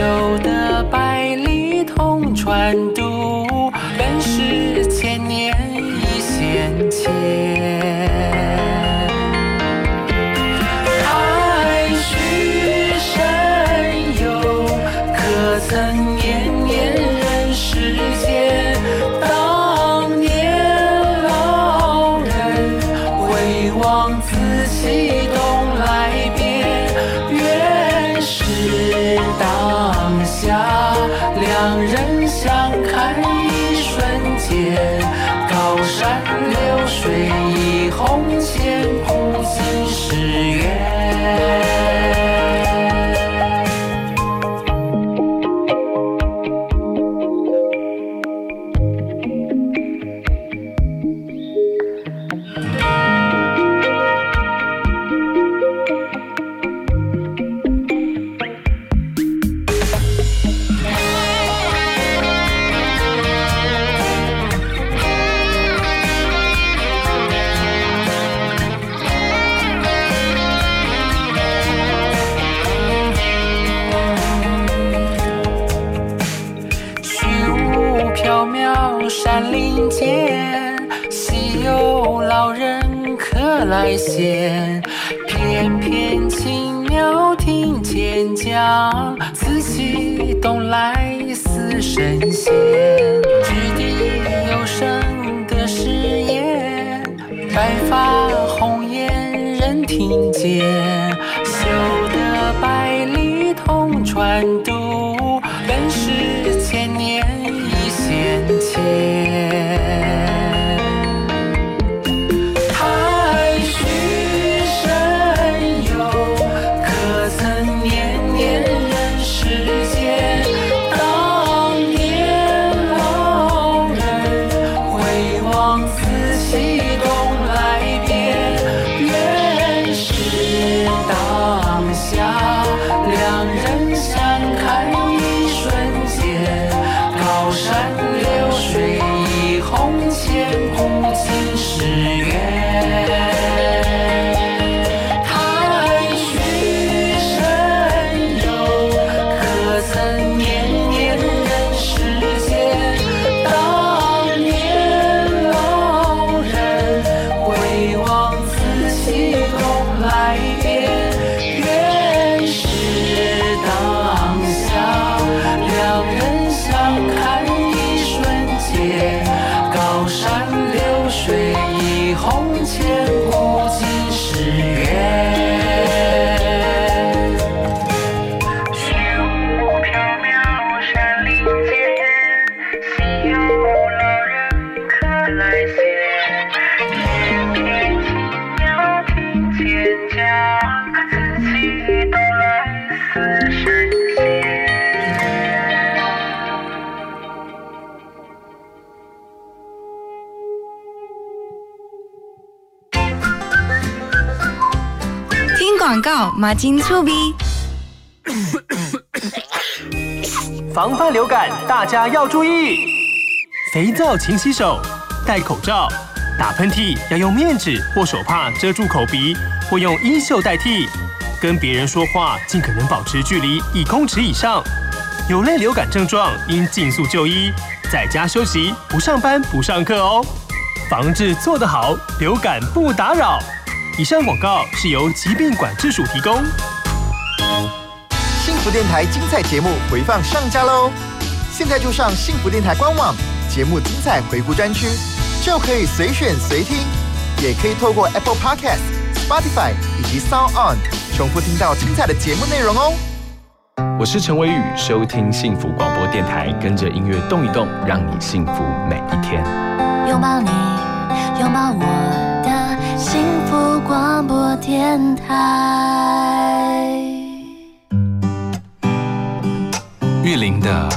广告，马金醋鼻。防范流感，大家要注意。肥皂勤洗手，戴口罩，打喷嚏要用面纸或手帕遮住口鼻，或用衣袖代替。跟别人说话尽可能保持距离一公尺以上。有类流感症状应尽速就医，在家休息，不上班不上课哦。防治做得好，流感不打扰。以上广告是由疾病管制署提供。幸福电台精彩节目回放上架喽！现在就上幸福电台官网节目精彩回顾专区，就可以随选随听，也可以透过 Apple Podcast、Spotify 以及 Sound On 重复听到精彩的节目内容哦。我是陈伟宇，收听幸福广播电台，跟着音乐动一动，让你幸福每一天。拥抱你，拥抱我的幸福广播电台。玉林的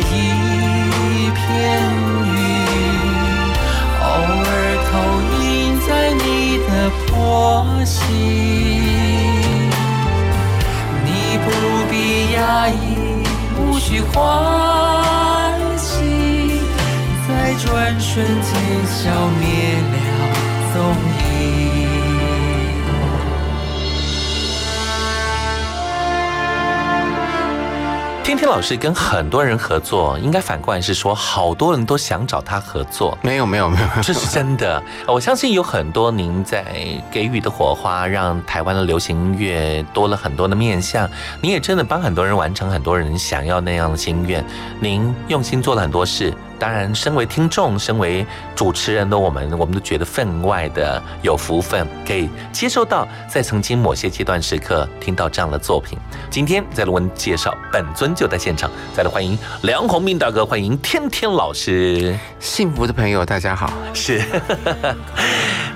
一片云，偶尔投影在你的波心。你不必压抑，无需欢喜，在转瞬间消灭了踪影。天天老师跟很多人合作，应该反过来是说，好多人都想找他合作。没有没有没有，这是真的。我相信有很多您在给予的火花，让台湾的流行音乐多了很多的面向。你也真的帮很多人完成很多人想要那样的心愿。您用心做了很多事。当然，身为听众，身为主持人的我们，我们都觉得分外的有福分，可以接受到在曾经某些阶段时刻听到这样的作品。今天在录文介绍，本尊就在现场，再来欢迎梁宏斌大哥，欢迎天天老师，幸福的朋友，大家好，是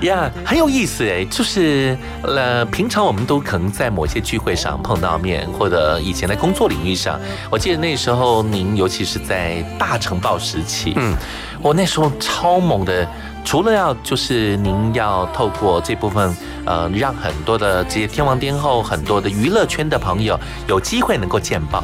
呀，很有意思哎，就是呃，平常我们都可能在某些聚会上碰到面，或者以前在工作领域上，我记得那时候您尤其是在大城报时期。嗯，我那时候超猛的，除了要就是您要透过这部分，呃，让很多的这些天王天后、很多的娱乐圈的朋友有机会能够见报，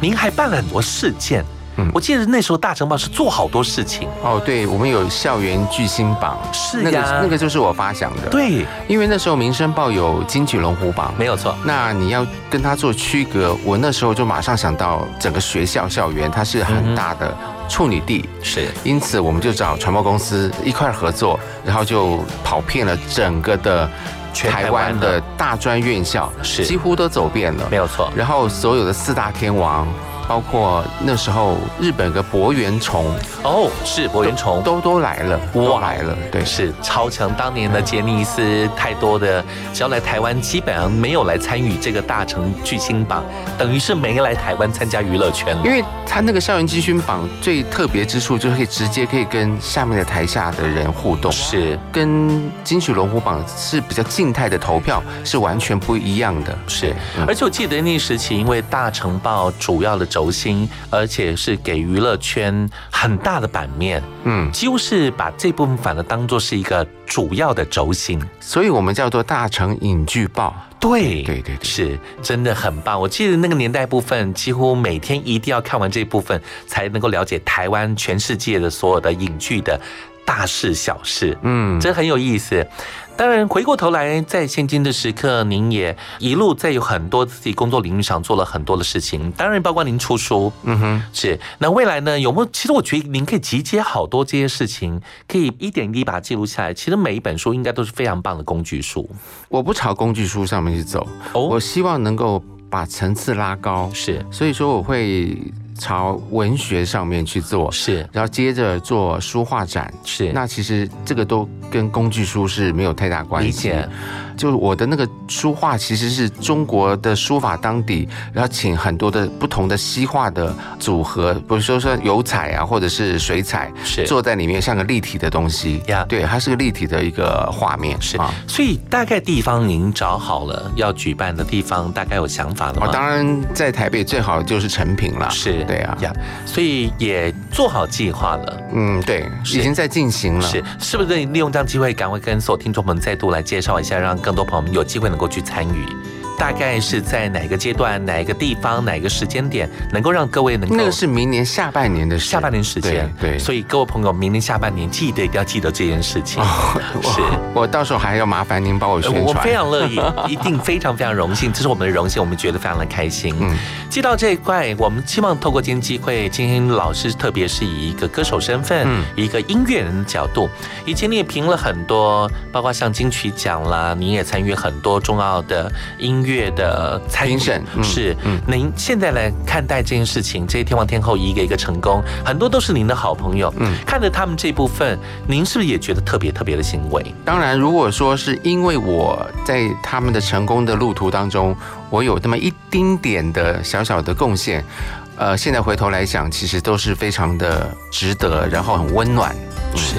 您还办了很多事件。嗯，我记得那时候大城堡是做好多事情。哦，对，我们有校园巨星榜，是那个那个就是我发想的，对，因为那时候民生报有金曲龙虎榜，没有错。那你要跟他做区隔，我那时候就马上想到整个学校校园它是很大的处女地，是，因此我们就找传播公司一块合作，然后就跑遍了整个的。台湾的。大专院校是。几乎都走遍了，没有错。然后所有的四大天王，包括那时候日本的博元虫，哦，是博元虫都都来了，都来了，对，是超强。当年的杰尼斯太多的，只要来台湾，基本上没有来参与这个大成巨星榜，等于是没来台湾参加娱乐圈了。因为他那个校园金勋榜最特别之处，就是可以直接可以跟下面的台下的人互动，是跟金曲龙虎榜是比较静态的投票，是完全不一样的。是，而且我记得那时期，因为大成报主要的轴心，而且是给娱乐圈很大的版面，嗯，几乎是把这部分反而当做是一个主要的轴心，所以我们叫做大成影剧报。对对对，是真的很棒。我记得那个年代部分，几乎每天一定要看完这部分，才能够了解台湾、全世界的所有的影剧的大事小事。嗯，这很有意思。当然，回过头来，在现今的时刻，您也一路在有很多自己工作领域上做了很多的事情。当然，包括您出书，嗯哼，是。那未来呢？有没有？其实我觉得您可以集结好多这些事情，可以一点一滴把它记录下来。其实每一本书应该都是非常棒的工具书。我不朝工具书上面去走，哦我希望能够把层次拉高，是。所以说我会朝文学上面去做，是，然后接着做书画展，是。那其实这个都跟工具书是没有太大关系。理解。就是我的那个书画其实是中国的书法当底，然后请很多的不同的西画的组合，比如说说油彩啊，或者是水彩，是做在里面像个立体的东西呀。对，它是个立体的一个画面，是啊。所以大概地方您找好了要举办的地方，大概有想法了吗？哦，当然在台北最好就是成品了。是，对啊，呀，所以也做好计划了。嗯，对，已经在进行了。是，是不是利用这样机会，赶快跟所有听众们再度来介绍一下，让更多朋友们有机会能够去参与？大概是在哪个阶段、哪个地方、哪个时间点，能够让各位能够？那个是明年下半年的，下半年时间。对，所以各位朋友，明年下半年记得一定要记得这件事情。是，我到时候还要麻烦您帮我宣传。我非常乐意，一定非常非常荣幸，这是我们的荣幸，我们觉得非常的开心。嗯，记到这一块，我们希望透过今天机会，今天老师特别是以一个歌手身份，嗯一个音乐人的角度，以前你也评了很多，包括像金曲奖啦，你也参与很多重要的音乐的参与评审。嗯是，您现在来看待这件事情，这些天王天后一个一个成功，很多都是您的好朋友。嗯，看着他们这部分，您是不是也觉得特别特别的欣慰？当然，如果说是因为我在他们的成功的路途当中，我有那么一丁点的小小的贡献，呃，现在回头来想，其实都是非常的值得，然后很温暖。是。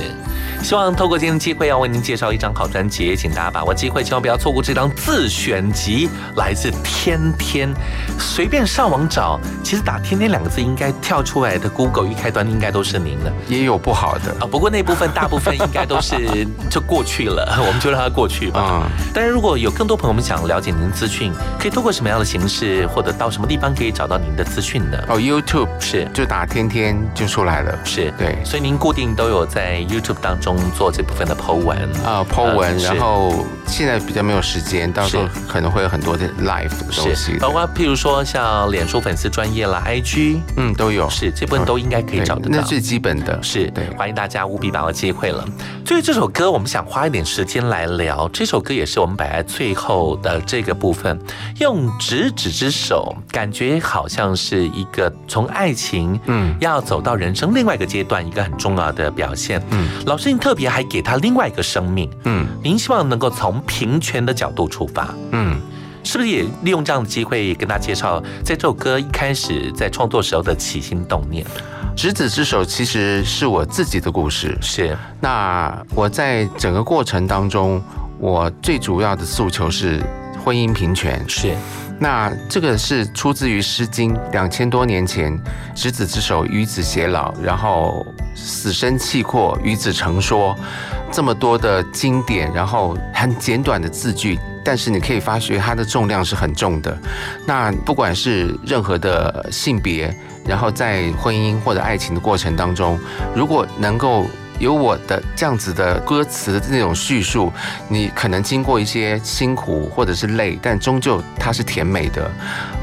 希望透过今天的机会，要为您介绍一张好专辑，请大家把握机会，千万不要错过这张自选集，来自天天。随便上网找，其实打“天天”两个字，应该跳出来的 Google 一开端应该都是您的，也有不好的啊。不过那部分大部分应该都是就过去了，我们就让它过去吧。嗯。但是，如果有更多朋友们想了解您的资讯，可以通过什么样的形式，或者到什么地方可以找到您的资讯呢？哦，YouTube 是就打“天天”就出来了。是对，所以您固定都有在 YouTube 当中做这部分的 Po 文。啊，Po 文，然后现在比较没有时间，到时候可能会有很多的 live 的东西，包括譬如说像脸书粉丝专业啦、IG，嗯，都有，是这部分都应该可以找得到，那最基本的，是对，欢迎大家务必把握机会了。所以这首歌我们想花一点时间来聊，这首歌也是我们摆在最后的这个部分，用执子之手，感觉好像是一个从爱情，嗯，要走到人生另外一个阶段，一个很重要的表现。嗯，老师您特别还给他另外一个生命，嗯，您希望能够从平权的角度出发，嗯。是不是也利用这样的机会跟大家介绍，在这首歌一开始在创作时候的起心动念？执子之手其实是我自己的故事，是。那我在整个过程当中，我最主要的诉求是婚姻平权，是。那这个是出自于《诗经》，两千多年前，“执子之手，与子偕老”，然后“死生契阔，与子成说”，这么多的经典，然后很简短的字句。但是你可以发觉它的重量是很重的。那不管是任何的性别，然后在婚姻或者爱情的过程当中，如果能够有我的这样子的歌词的那种叙述，你可能经过一些辛苦或者是累，但终究它是甜美的，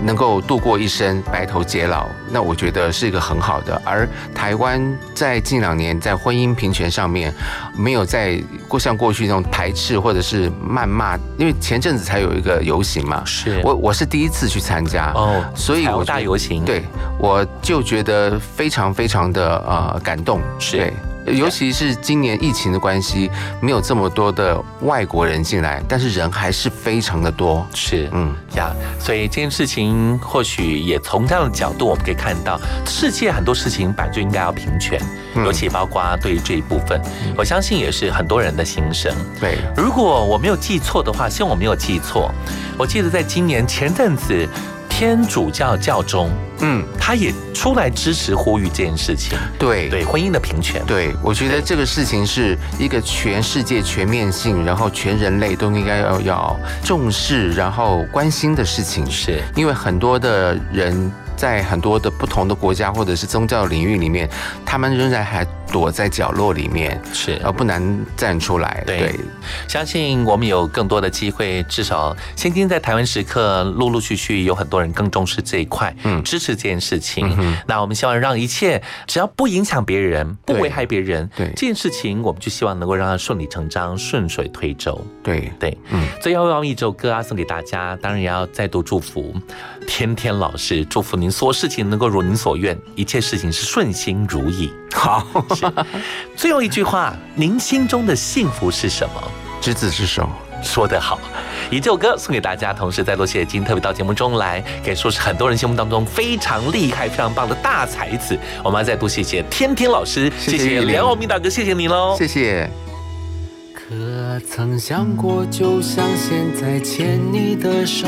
能够度过一生白头偕老，那我觉得是一个很好的。而台湾在近两年在婚姻平权上面，没有在过像过去那种排斥或者是谩骂，因为前阵子才有一个游行嘛，是。我我是第一次去参加哦。所以我大游行。对我就觉得非常非常的呃感动，是。对。尤其是今年疫情的关系，没有这么多的外国人进来，但是人还是非常的多。是，嗯，呀，所以这件事情或许也从这样的角度，我们可以看到，世界很多事情本来就应该要平权，嗯尤其包括对于这一部分，我相信也是很多人的心声。对，如果我没有记错的话，希望我没有记错，我记得在今年前阵子。天主教教宗，嗯，他也出来支持呼吁这件事情，对。对，婚姻的平权，对，我觉得这个事情是一个全世界全面性，然后全人类都应该要要重视，然后关心的事情。是。因为很多的人在很多的不同的国家或者是宗教领域里面，他们仍然还躲在角落里面，是。而不难站出来。对，相信我们有更多的机会，至少现今在台湾时刻，陆陆续续有很多人更重视这一块，嗯，支持这件事情。那我们希望让一切只要不影响别人、不危害别人，对这件事情，我们就希望能够让它顺理成章、顺水推舟。对对，嗯。最后用一首歌啊送给大家，当然也要再度祝福天天老师，祝福您所有事情能够如您所愿，一切事情是顺心如意。好，最后一句话，您心中的幸福是什么？执子之手。说得好，以这首歌送给大家，同时在罗谢金特别到节目中来，可以说是很多人心目当中非常厉害、非常棒的大才子。我们要再度谢谢天天老师，谢谢梁宏明大哥，谢谢你喽，谢谢。可曾想过，就像现在牵你的手，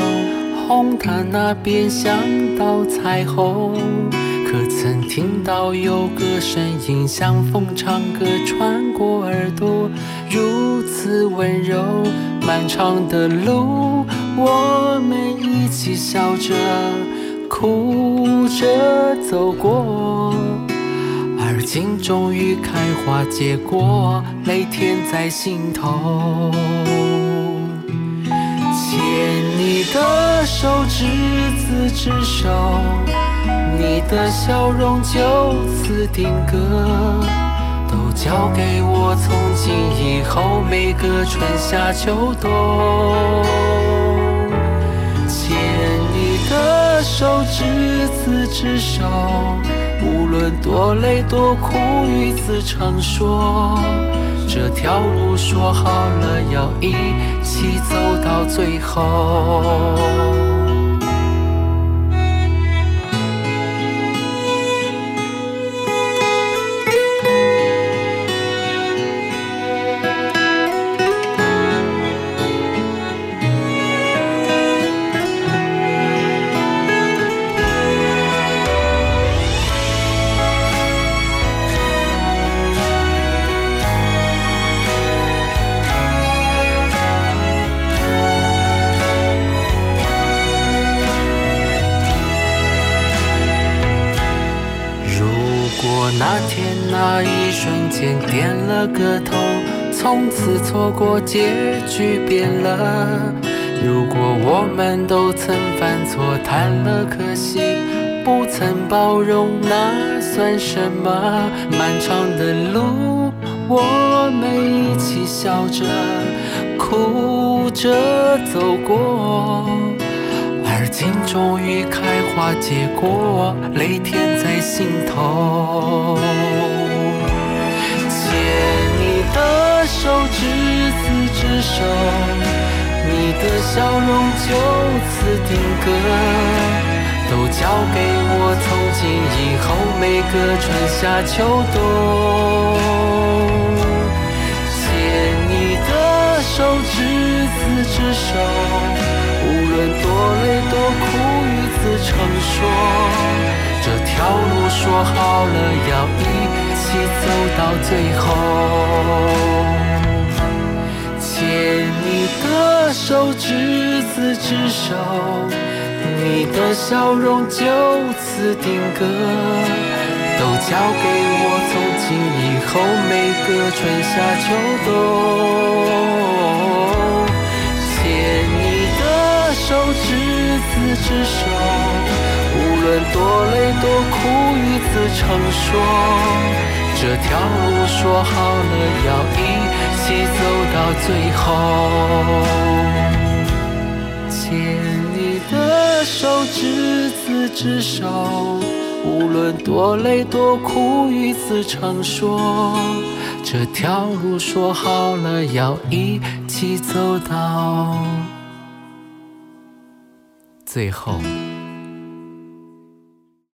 红毯那边想到彩虹。可曾听到有个声音像风唱歌穿过耳朵，如此温柔。漫长的路，我们一起笑着、哭着走过。而今终于开花结果，泪甜在心头。牵你的手，执子之手，你的笑容就此定格，都交给我，从今以后每个春夏秋冬。牵你的手，执子之手。无论多累多苦，与子成说，这条路说好了要一起走到最后。那天那一瞬间点了个头，从此错过结局变了。如果我们都曾犯错，谈了可惜，不曾包容，那算什么？漫长的路，我们一起笑着、哭着走过。情终于开花结果，泪甜在心头。牵你的手，执子之手，你的笑容就此定格，都交给我，从今以后每个春夏秋冬。牵你的手，执子之手。多累多苦，与子成说。这条路说好了要一起走到最后。牵你的手，执子之手，你的笑容就此定格，都交给我，从今以后每个春夏秋冬，手，执子之手，无论多累多苦，与子成说。这条路说好了要一起走到最后，牵你的手，执子之手，无论多累多苦，与子成说。这条路说好了要一起走到最后。